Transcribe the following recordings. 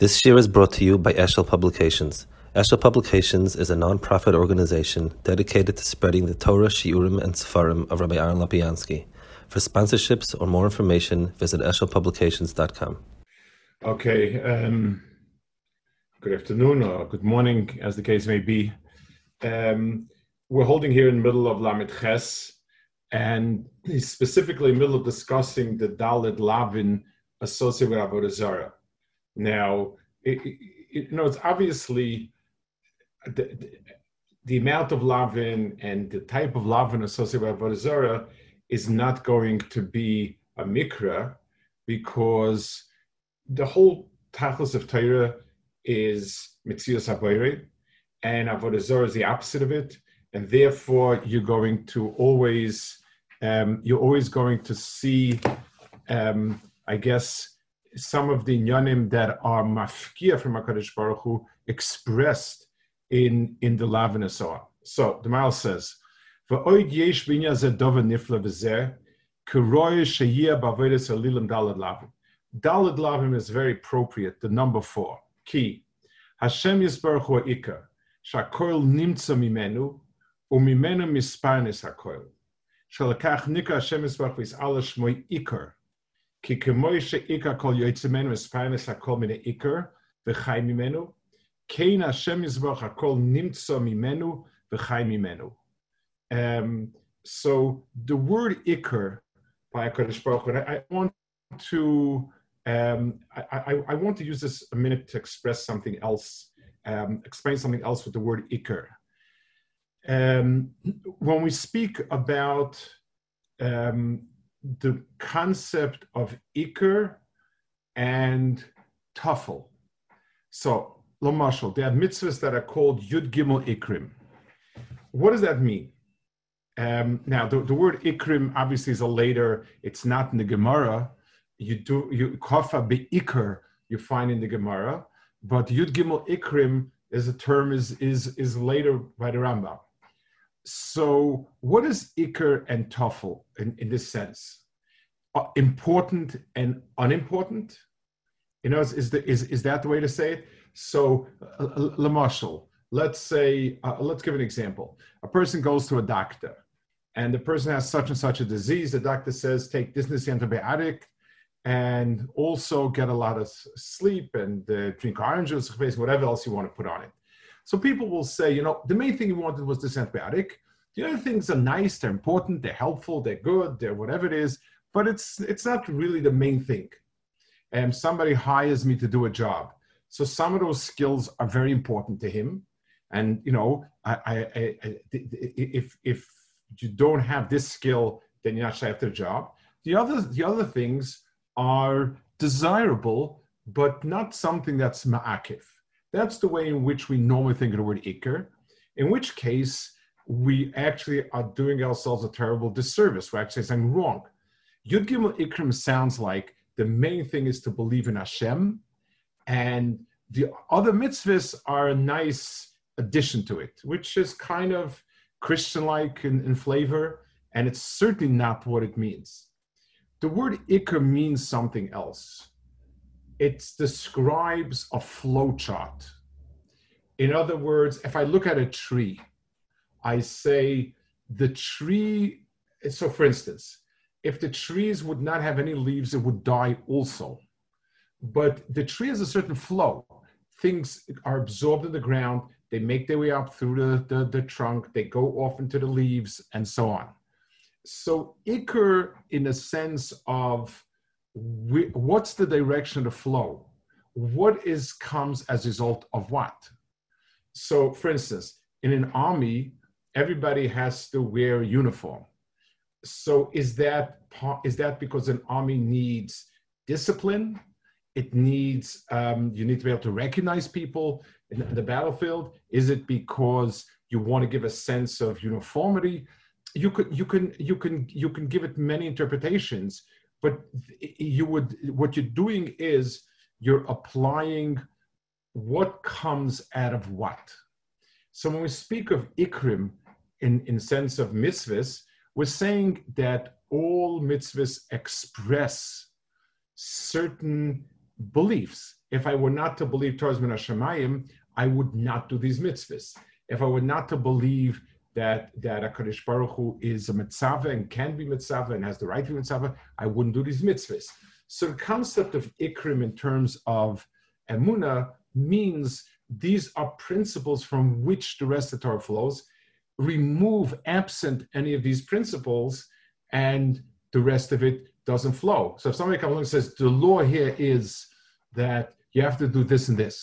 This year is brought to you by Eshel Publications. Eshel Publications is a non-profit organization dedicated to spreading the Torah, Shiurim, and Sefarim of Rabbi Aaron Lapiansky. For sponsorships or more information, visit eshelpublications.com. Okay, um, good afternoon or good morning, as the case may be. Um, we're holding here in the middle of Lamed Ches, and specifically in the middle of discussing the Dalit Lavin associated with Avodah Zarah. Now, it, it, you know, it's obviously the, the, amount of lavin and the type of lavin associated with Avodah Zarah is not going to be a mikra because the whole tachlis of Torah is mitzias habayre, and Avodah Zarah is the opposite of it, and therefore you're going to always um, you're always going to see, um, I guess, some of the inyanim that are mafkia from Hakadosh Baruch Hu expressed in in the Lavin and so on. So the Mal says, "Va'oid yesh binya zedova nifla v'zeh keroy sheyia b'avodas alilim dalad lavin." Dalad lavin is very appropriate. The number four key. Hashem yisbaruch hu ikar shakoil nimtza mimenu umimenu misparnes hakoil. Shalakach nika Hashem yisbaruch hu is alash ikar. כי כמו שאיקר כל יוצא ממנו מספרנס הכל מן העיקר וחי ממנו, כן השם יזבח הכל נמצא ממנו וחי ממנו. Um, so the word ikar by HaKadosh Baruch Hu, I, I want to um, I, I, I, want to use this a minute to express something else, um, explain something else with the word ikar. Um, when we speak about um, the concept of Iker and Tafel. So, Lomashal, there are mitzvahs that are called Yud Gimel Ikrim. What does that mean? Um, now, the, the, word Ikrim obviously is a later, it's not in the Gemara. You do, you, Kofa be Iker, you find in the Gemara, but Yud Gimel Ikrim is a term is, is, is later by the Rambam so what is Iker and Toffel in, in this sense? Uh, important and unimportant? You know, is, is, the, is, is that the way to say it? So, uh, uh mashal, let's say, uh, let's give an example. A person goes to a doctor and the person has such and such a disease. The doctor says, take this, this antibiotic and also get a lot of sleep and uh, drink orange juice, whatever else you want to put on it. So people will say, you know, the main thing you wanted was this antibiotic. The other things are nice, they're important, they're helpful, they're good, they're whatever it is, but it's it's not really the main thing. And somebody hires me to do a job, so some of those skills are very important to him. And you know, I, I, I, if if you don't have this skill, then you're not shy after job. The other the other things are desirable, but not something that's ma'akif. That's the way in which we normally think of the word ikr, in which case we actually are doing ourselves a terrible disservice. We're actually saying wrong. Yud Gimel Ikrim sounds like the main thing is to believe in Hashem, and the other mitzvahs are a nice addition to it, which is kind of Christian-like in, in flavor, and it's certainly not what it means. The word ikr means something else it describes a flow chart. In other words, if I look at a tree, I say the tree, so for instance, if the trees would not have any leaves, it would die also. But the tree has a certain flow. Things are absorbed in the ground, they make their way up through the, the, the trunk, they go off into the leaves, and so on. So, Iker, in a sense of what's the direction of the flow? What is comes as a result of what? So, for instance, in an army, everybody has to wear a uniform. So, is that is that because an army needs discipline? It needs um, you need to be able to recognize people in the battlefield. Is it because you want to give a sense of uniformity? You could you can you can you can give it many interpretations but you would what you're doing is you're applying what comes out of what so when we speak of ikrim in in sense of mitzvahs we're saying that all mitzvahs express certain beliefs if I were not to believe Torah's min Hashemayim, I would not do these mitzvahs. If I were not to believe that that Hakadosh Baruch Hu is a mitzvah and can be mitzvah and has the right to be mitzvah, I wouldn't do these mitzvahs. So the concept of ikrim in terms of emuna means these are principles from which the rest of the Torah flows. Remove absent any of these principles, and the rest of it doesn't flow. So if somebody comes along and says the law here is that you have to do this and this,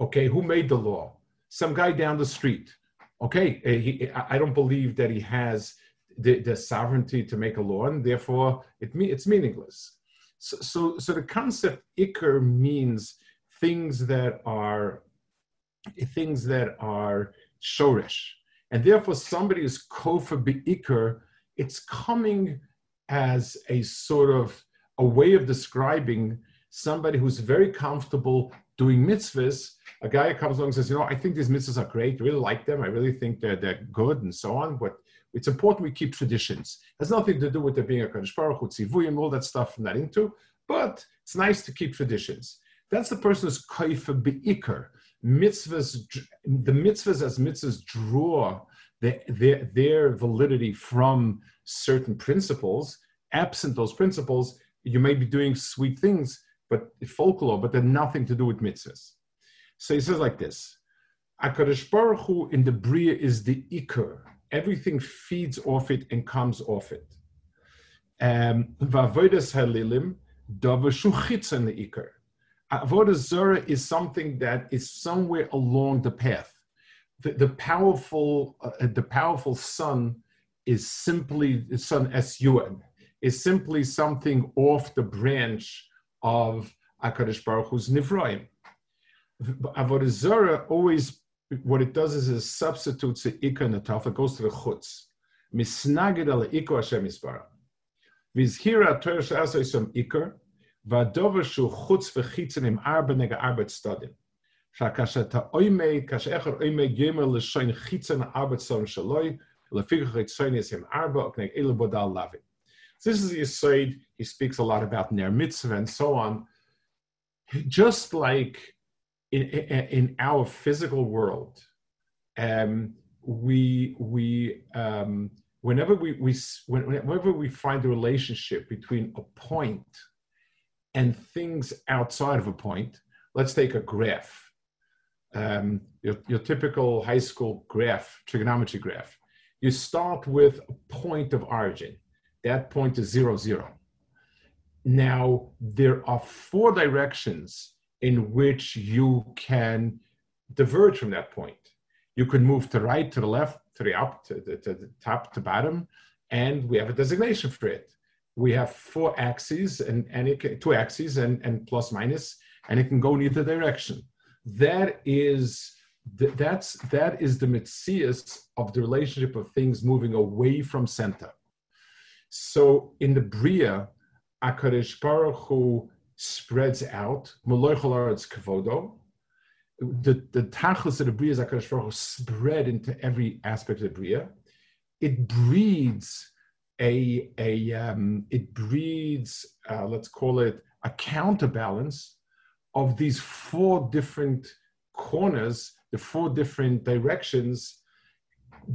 okay, who made the law? Some guy down the street. Okay, eh, he, I don't believe that he has the, the sovereignty to make a law, and therefore it it's meaningless. So, so, so the concept ikr means things that are things that are shorish, and therefore somebody is kofa ikr. It's coming as a sort of a way of describing somebody who's very comfortable doing mitzvahs. A guy comes along and says, you know, I think these mitzvahs are great. I really like them. I really think they're, they're good and so on. But it's important we keep traditions. It has nothing to do with there being a Kadosh Baruch Hu, all that stuff I'm not into. But it's nice to keep traditions. That's the person who's kaifa beikar. Mitzvahs, the mitzvahs as mitzvahs draw their, their, validity from certain principles. Absent those principles, you may be doing sweet things, but folklore, but they're nothing to do with mitzvahs. So he says like this: Akadosh Baruch Hu in the bria is the ikr. Everything feeds off it and comes off it. Um, Vavodas halilim davashuchitza the ikr. Avodah Zara is something that is somewhere along the path. The, the powerful, uh, the powerful sun is simply sun S-U-N, is simply something off the branch of Akadosh Baruch Hu's Nivraim. Avodah Zarah always, what it does is it substitutes the Ikar and the Taf, it goes to the Chutz. Misnagid al Ikar Hashem Yisbarah. Vizhira Torah Sha'asa some Ikar, Vadover Shu Chutz v'chitzen im Arba nega Arbet Stadim. Shakasha ta oimei, kasha echer oimei yemer l'shoin chitzen Arbet Stadim Shaloi, this is Yisoid. He speaks a lot about Ner Mitzvah and so on. Just like in, in, in our physical world, um, we we um, whenever we, we whenever we find a relationship between a point and things outside of a point, let's take a graph. Um, your, your typical high school graph, trigonometry graph you start with a point of origin. That point is zero, zero. Now, there are four directions in which you can diverge from that point. You can move to right, to the left, to the up, to the, to the top, to bottom, and we have a designation for it. We have four axes and, and it two axes and, and plus minus, and it can go in either direction. That is th- that's that is the mitzias of the relationship of things moving away from center. So in the bria, Akadosh Baruch Hu spreads out. Kavodo. The the tachlis of the bria is Baruch Hu spread into every aspect of the bria. It breeds a a um, it breeds uh, let's call it a counterbalance of these four different corners the four different directions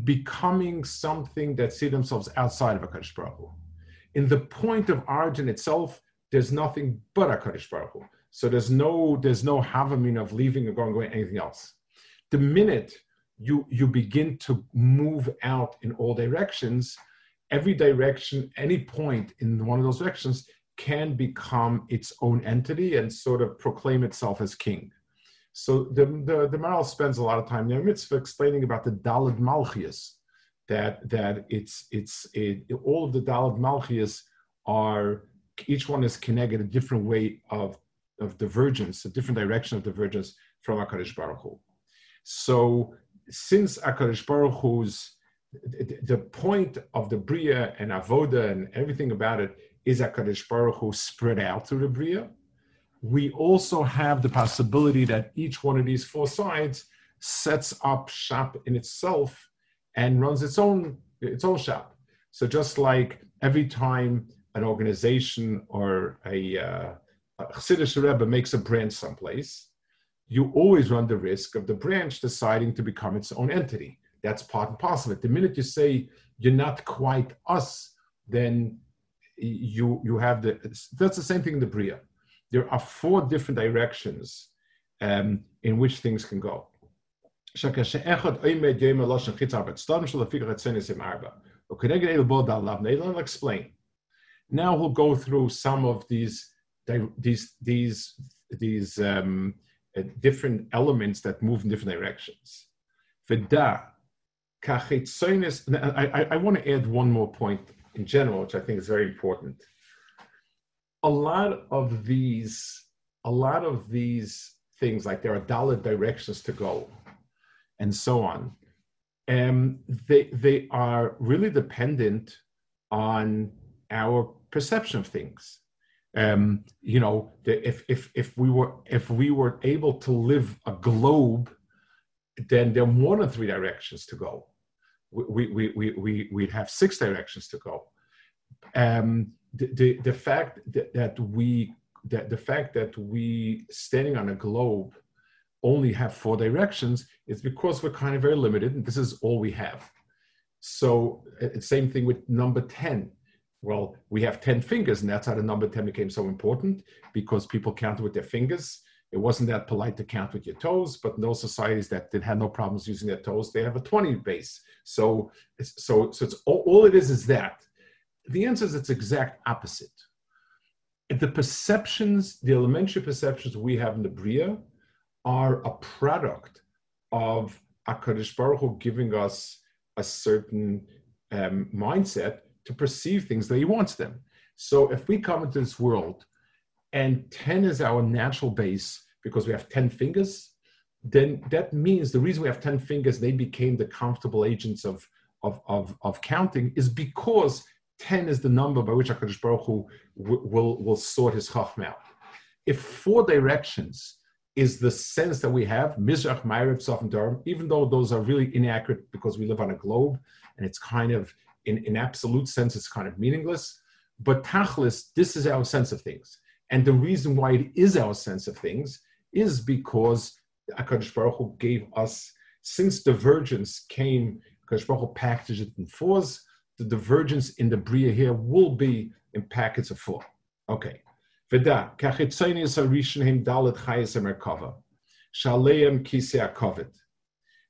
becoming something that see themselves outside of HaKadosh Baruch Hu. In the point of origin itself, there's nothing but HaKadosh Baruch Hu. So there's no there's no havamin of leaving or going going anything else. The minute you you begin to move out in all directions, every direction, any point in one of those directions can become its own entity and sort of proclaim itself as king. So the, the, the Maharal spends a lot of time in mitzvah explaining about the Dalad Malchias, that, that it's, it's it, all of the Dalad Malchias are, each one is connected a different way of, of divergence, a different direction of divergence from HaKadosh Baruch Hu. So since HaKadosh Baruch Hu's, the, point of the Bria and Avoda and everything about it is HaKadosh Baruch Hu spread out through the Bria, we also have the possibility that each one of these four sides sets up shop in itself and runs its own its own shop. So just like every time an organization or a uh, a Chassidish Rebbe makes a branch someplace, you always run the risk of the branch deciding to become its own entity. That's part and parcel of it. The minute you say you're not quite us, then you you have the that's the same thing in the Bria. There are four different directions um, in which things can go. I'll explain. Now we'll go through some of these these these these um, uh, different elements that move in different directions. V'da I, I, want to add one more point in general, which I think is very important. A lot of these, a lot of these things, like there are dollar directions to go, and so on, um, they they are really dependent on our perception of things. Um, you know, the, if if if we were if we were able to live a globe, then there are more than three directions to go. We we we we we'd have six directions to go. Um, the, the the fact that, that we that the fact that we standing on a globe only have four directions is because we're kind of very limited and this is all we have. So, uh, same thing with number 10. Well, we have 10 fingers, and that's how the number 10 became so important because people counted with their fingers. It wasn't that polite to count with your toes, but in those societies that did had no problems using their toes, they have a 20 base. So, so, so it's all, all it is is that. The answer is it's exact opposite. The perceptions, the elementary perceptions we have in the Bria, are a product of Akadosh Baruch Hu giving us a certain um, mindset to perceive things that He wants them. So if we come into this world and 10 is our natural base because we have 10 fingers, then that means the reason we have 10 fingers, they became the comfortable agents of, of, of, of counting, is because 10 is the number by which HaKadosh Baruch Hu will, will, sort his chachma out. If four directions is the sense that we have, Mizrach, Ma'ariv, Saf, and Darom, even though those are really inaccurate because we live on a globe and it's kind of, in, in absolute sense, it's kind of meaningless. But Tachlis, this is our sense of things. And the reason why it is our sense of things is because HaKadosh Baruch Hu gave us, since divergence came, HaKadosh Baruch Hu packaged it in fours, the divergence in the Bria here will be in packets of four. Okay. V'da, kachitzonius harishon him dalet chayes emerkava, shaleim kisei akovet,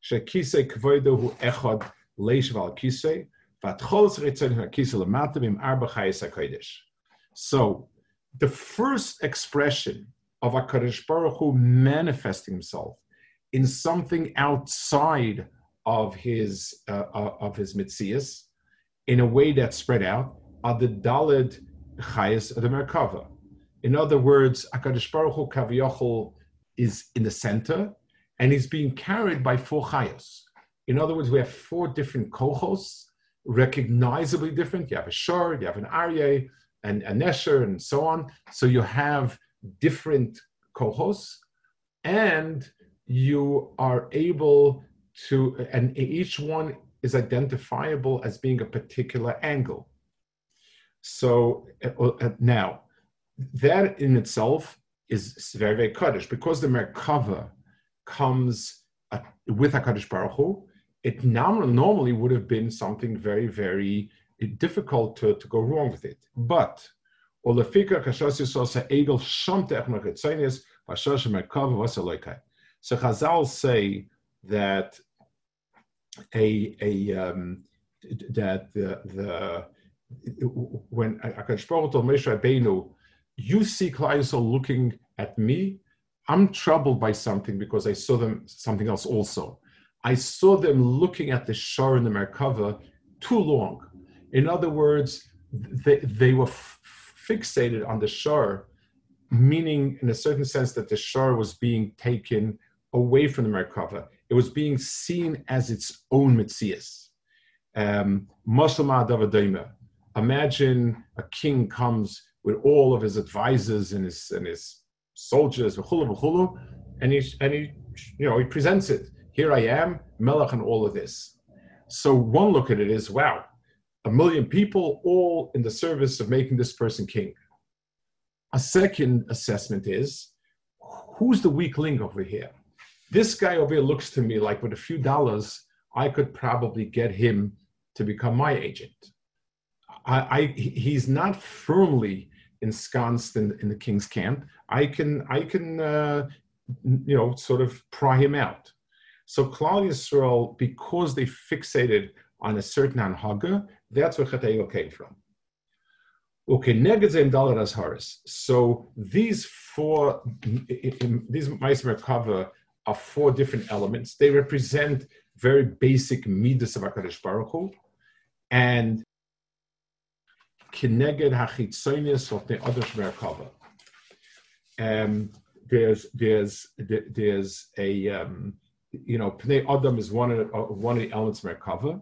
shekisei kvoido hu echad leish val kisei, vatcholos ritzon hu kisei lematim im arba chayes hakodesh. So, the first expression of HaKadosh Baruch Hu manifesting himself in something outside of his uh, uh of his mitzias, in a way that's spread out, are the Daled Chayes of the Merkava. In other words, Akadosh Baruch Hu Kaviyachol is in the center, and he's being carried by four chayos. In other words, we have four different kohos, recognizably different. You have a shor, you have an aryeh, and a nesher, and so on. So you have different kohos, and you are able to, and each one is identifiable as being a particular angle. So uh, now, that in itself is very, very kadosh. Because the Merkava comes uh, with HaKadosh Baruch Hu, it normally would have been something very, very difficult to, to go wrong with it. But, so Chazal say that a, a um, that the, the when Akash Baruch told Moshe you see Klal looking at me, I'm troubled by something because I saw them something else also. I saw them looking at the shor in the Merkava too long. In other words, they, they were f- fixated on the shor, meaning in a certain sense that the shor was being taken away from the Merkava. It was being seen as its own mitzias. Um, Imagine a king comes with all of his advisors and his and his soldiers, and he and he you know he presents it. Here I am, Melech, and all of this. So one look at it is, wow, a million people all in the service of making this person king. A second assessment is who's the weak link over here? This guy over here looks to me like with a few dollars, I could probably get him to become my agent. I, I he's not firmly ensconced in, in the king's camp. I can I can uh, you know sort of pry him out. So Klal Yisrael, because they fixated on a certain anhaga, that's where Chatayel came from. Okay, neged dollar as. So these four, these Meiser cover are four different elements. They represent very basic midas of Hakadosh Baruch Hu, and kineged hachitzonius of the other Merkava. Um, there's there's there's a um, you know pnei adam is one of uh, one of the elements Merkava.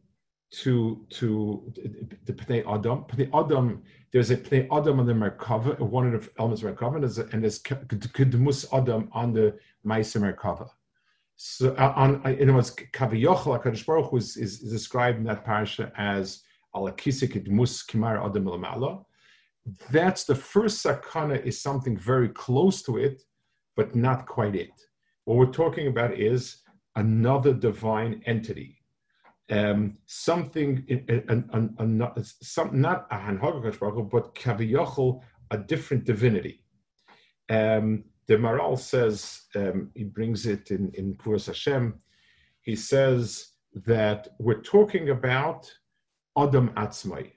to to the pnei adam. Pnei adam. There's a pnei adam on the merkava. One of the elements of merkava, and there's kedmus adam on the ma'aser merkava. So uh, on in other words, kaviyochel Hakadosh Baruch is, is described in that parsha as alakisik kedmus kimar adam lamala. That's the first sakana is something very close to it, but not quite it. What we're talking about is another divine entity um, something, an, an, an, some, not a Hanhagash but Kaviyachal, a different divinity. Um, the Maral says, um, he brings it in, in Puras Hashem, he says that we're talking about Adam Atzmai.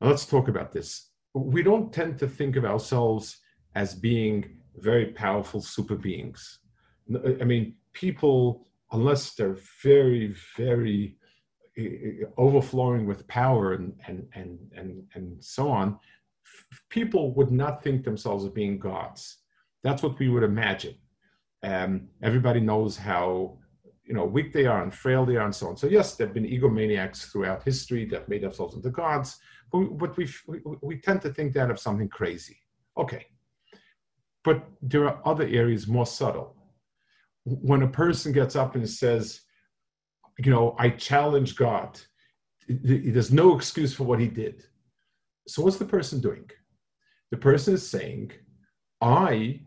Now let's talk about this. We don't tend to think of ourselves as being very powerful super beings. I mean, people, unless they're very, very overflowing with power and and and and, and so on, people would not think themselves as being gods. That's what we would imagine. Um, everybody knows how you know weak they are and frail they are and so on. So yes, there have been egomaniacs throughout history that made themselves into gods, but, but we, we we tend to think that of something crazy. Okay, but there are other areas more subtle. When a person gets up and says, you know, I challenge God. There's no excuse for what he did. So, what's the person doing? The person is saying, I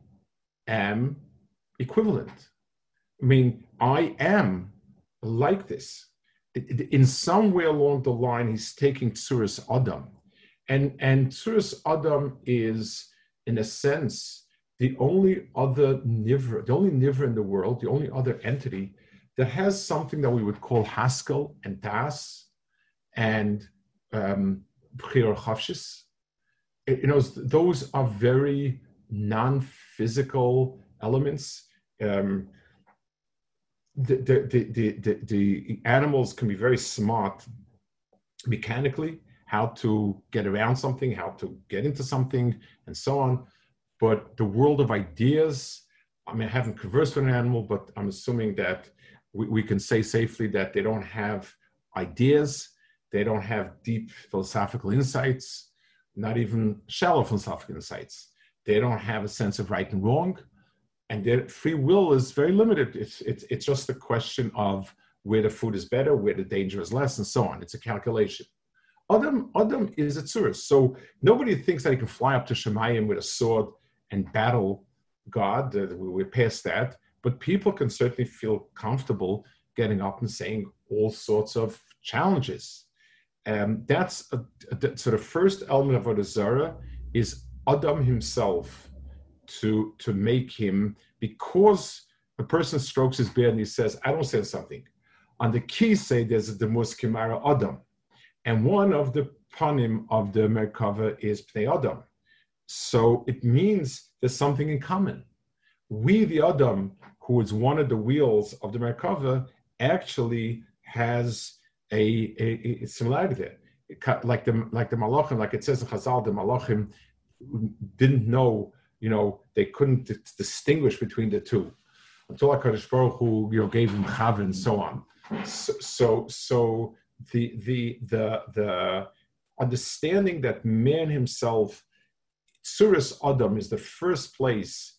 am equivalent. I mean, I am like this. In some way along the line, he's taking Tsuras Adam. And, and Tsuras Adam is, in a sense, the only other Nivra, the only Nivra in the world, the only other entity that has something that we would call Haskell and Das and um. You know, those are very non-physical elements. Um, the, the, the, the, the animals can be very smart mechanically, how to get around something, how to get into something, and so on. But the world of ideas, I mean, I haven't conversed with an animal, but I'm assuming that we, we can say safely that they don't have ideas, they don't have deep philosophical insights, not even shallow philosophical insights. They don't have a sense of right and wrong, and their free will is very limited. It's, it's, it's just a question of where the food is better, where the danger is less, and so on. It's a calculation. Adam, Adam is a tsurus. So nobody thinks that he can fly up to Shemayim with a sword and battle God. We're past that. But people can certainly feel comfortable getting up and saying all sorts of challenges. Um, that's a, a, so the first element of Avodah is Adam himself to to make him because a person strokes his beard and he says, "I don't say something." On the key say there's the demus kimara Adam, and one of the panim of the Merkava is Pnei Adam. So it means there's something in common we, the Adam, who is one of the wheels of the Merkava, actually has a, a, a similarity there. Like the like the Malachim, like it says in Chazal, the Malachim didn't know, you know, they couldn't distinguish between the two. until HaKadosh Baruch Hu, you know, gave him Chav and so on. So, so, so the, the, the, the understanding that man himself, Suras Adam is the first place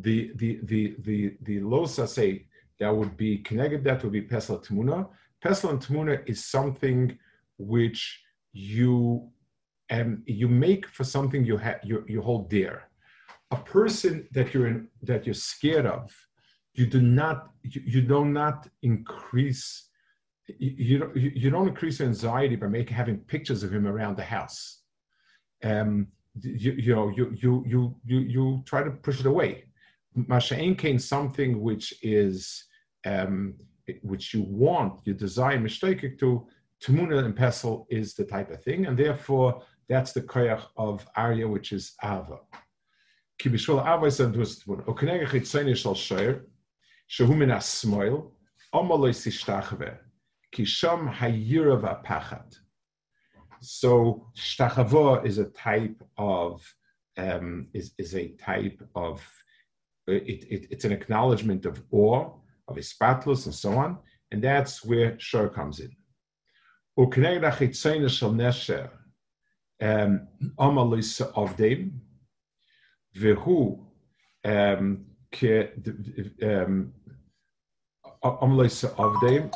the the the the the losa say that would be connected. That would be pesel tmuna. Pesel and tmuna is something which you um, you make for something you have you, you hold dear. A person that you're in that you're scared of, you do not you, you do not increase you, don't you don't increase your anxiety by making having pictures of him around the house. Um, you, you know you you you you you try to push it away. Masha'en came something which is um, which you want, you desire, mishtaikik to Tumuna and Pesel is the type of thing, and therefore that's the koyach of Arya, which is Ava. Ki bishvil Ava is shal shoyer, shehu min asmoil, omaloy sishtachve, ki hayirav apachat. So shtachavo is a type of um, is is a type of it, it, it's an acknowledgement of awe, of ispatlus, and so on, and that's where shor comes in. Amalis of them, vehu ke Amalis of them,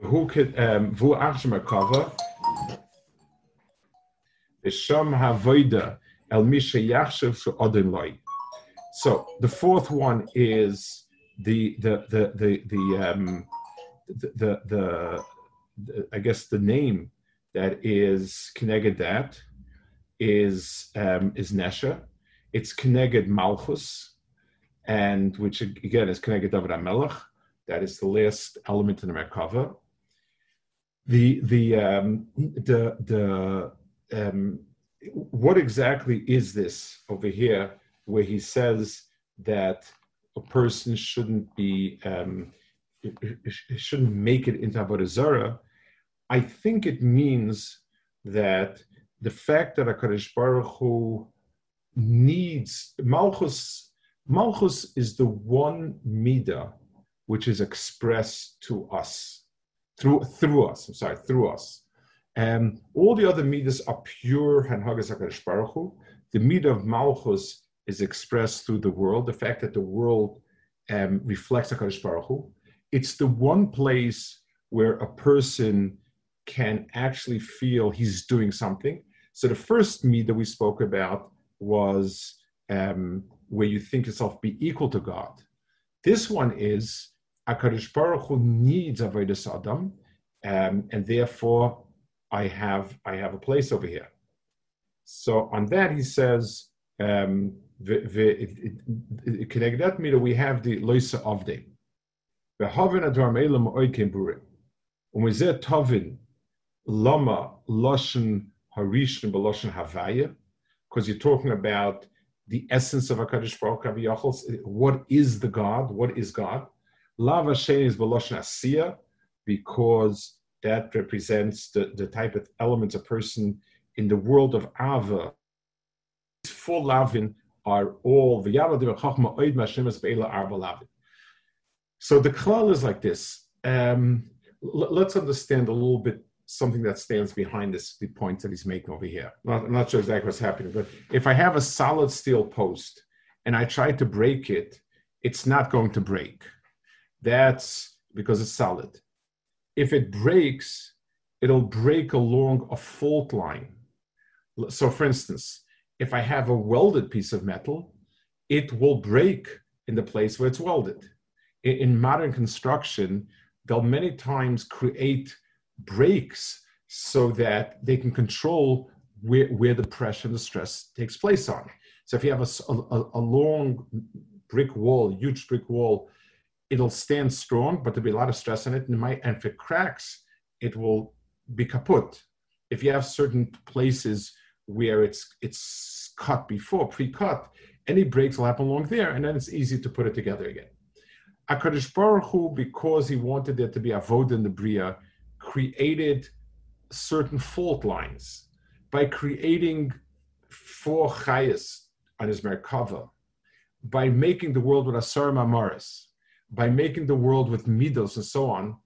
who could vu achshma cover, Visham havoida El Misha Yachshav So the fourth one is the the the the the, um, the, the, the, the I guess the name that is connected that is um, is Nesher. It's connected Malchus, and which again is connected David Amelech. That is the last element in the Merkava. The the um, the the um, what exactly is this over here where he says that a person shouldn't be um, shouldn't make it into Avodah Zarah? I think it means that the fact that a Hakadosh Baruch Hu needs Malchus. Malchus is the one midah which is expressed to us through through us. I'm sorry, through us. Um, all the other midas are pure Hanhagas HaKadosh Baruch Hu. The midah of Malchus is expressed through the world, the fact that the world um, reflects HaKadosh Baruch Hu. It's the one place where a person can actually feel he's doing something. So the first midah we spoke about was um, where you think yourself be equal to God. This one is HaKadosh Baruch Hu needs Avodah Adam, um, and therefore I have I have a place over here. So on that he says, um, that we have the loisa of. Umizeh tovin lama loshen harishon beloshen havaya, because you're talking about the essence of Hakadosh Baruch Hu. What is the God? What is God? Lava is beloshen asiya, because that represents the, the type of elements a person in the world of Ava, full lavin are all the So the klal is like this. Um, l- let's understand a little bit something that stands behind this the point that he's making over here. Not, I'm not sure exactly what's happening, but if I have a solid steel post and I try to break it, it's not going to break. That's because it's solid if it breaks, it'll break along a fault line. So, for instance, if I have a welded piece of metal, it will break in the place where it's welded. In modern construction, they'll many times create breaks so that they can control where, where the pressure and the stress takes place on. So if you have a, a, a long brick wall, huge brick wall, it'll stand strong, but there'll be a lot of stress on it, and it might, and if it cracks, it will be kaput. If you have certain places where it's it's cut before, pre-cut, any breaks will happen along there, and then it's easy to put it together again. Akadosh Baruch Hu, because he wanted there to be a vod in the bria, created certain fault lines by creating four chayas on his Merkava, by making the world with Asara Ma'amaros, by making the world with Midos and so on,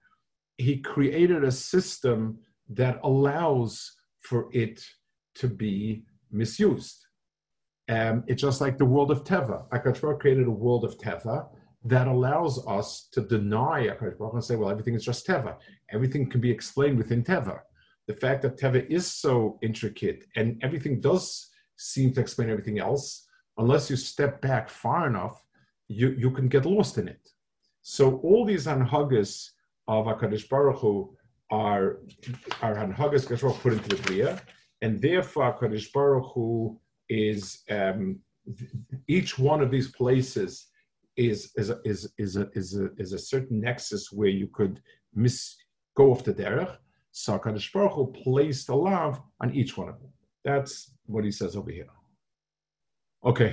he created a system that allows for it to be misused. Um, it's just like the world of Teva. Akash created a world of Teva that allows us to deny Akash and say, well, everything is just Teva. Everything can be explained within Teva. The fact that Teva is so intricate and everything does seem to explain everything else, unless you step back far enough, you, you can get lost in it. So all these anhagas of Hakadosh Baruch Hu are are anhagas Hakadosh put into the bria, and therefore Hakadosh Baruch Hu is um, each one of these places is is a, is is a, is a, is a certain nexus where you could miss go off the derech. So Hakadosh Baruch Hu placed a love on each one of them. That's what he says over here. Okay,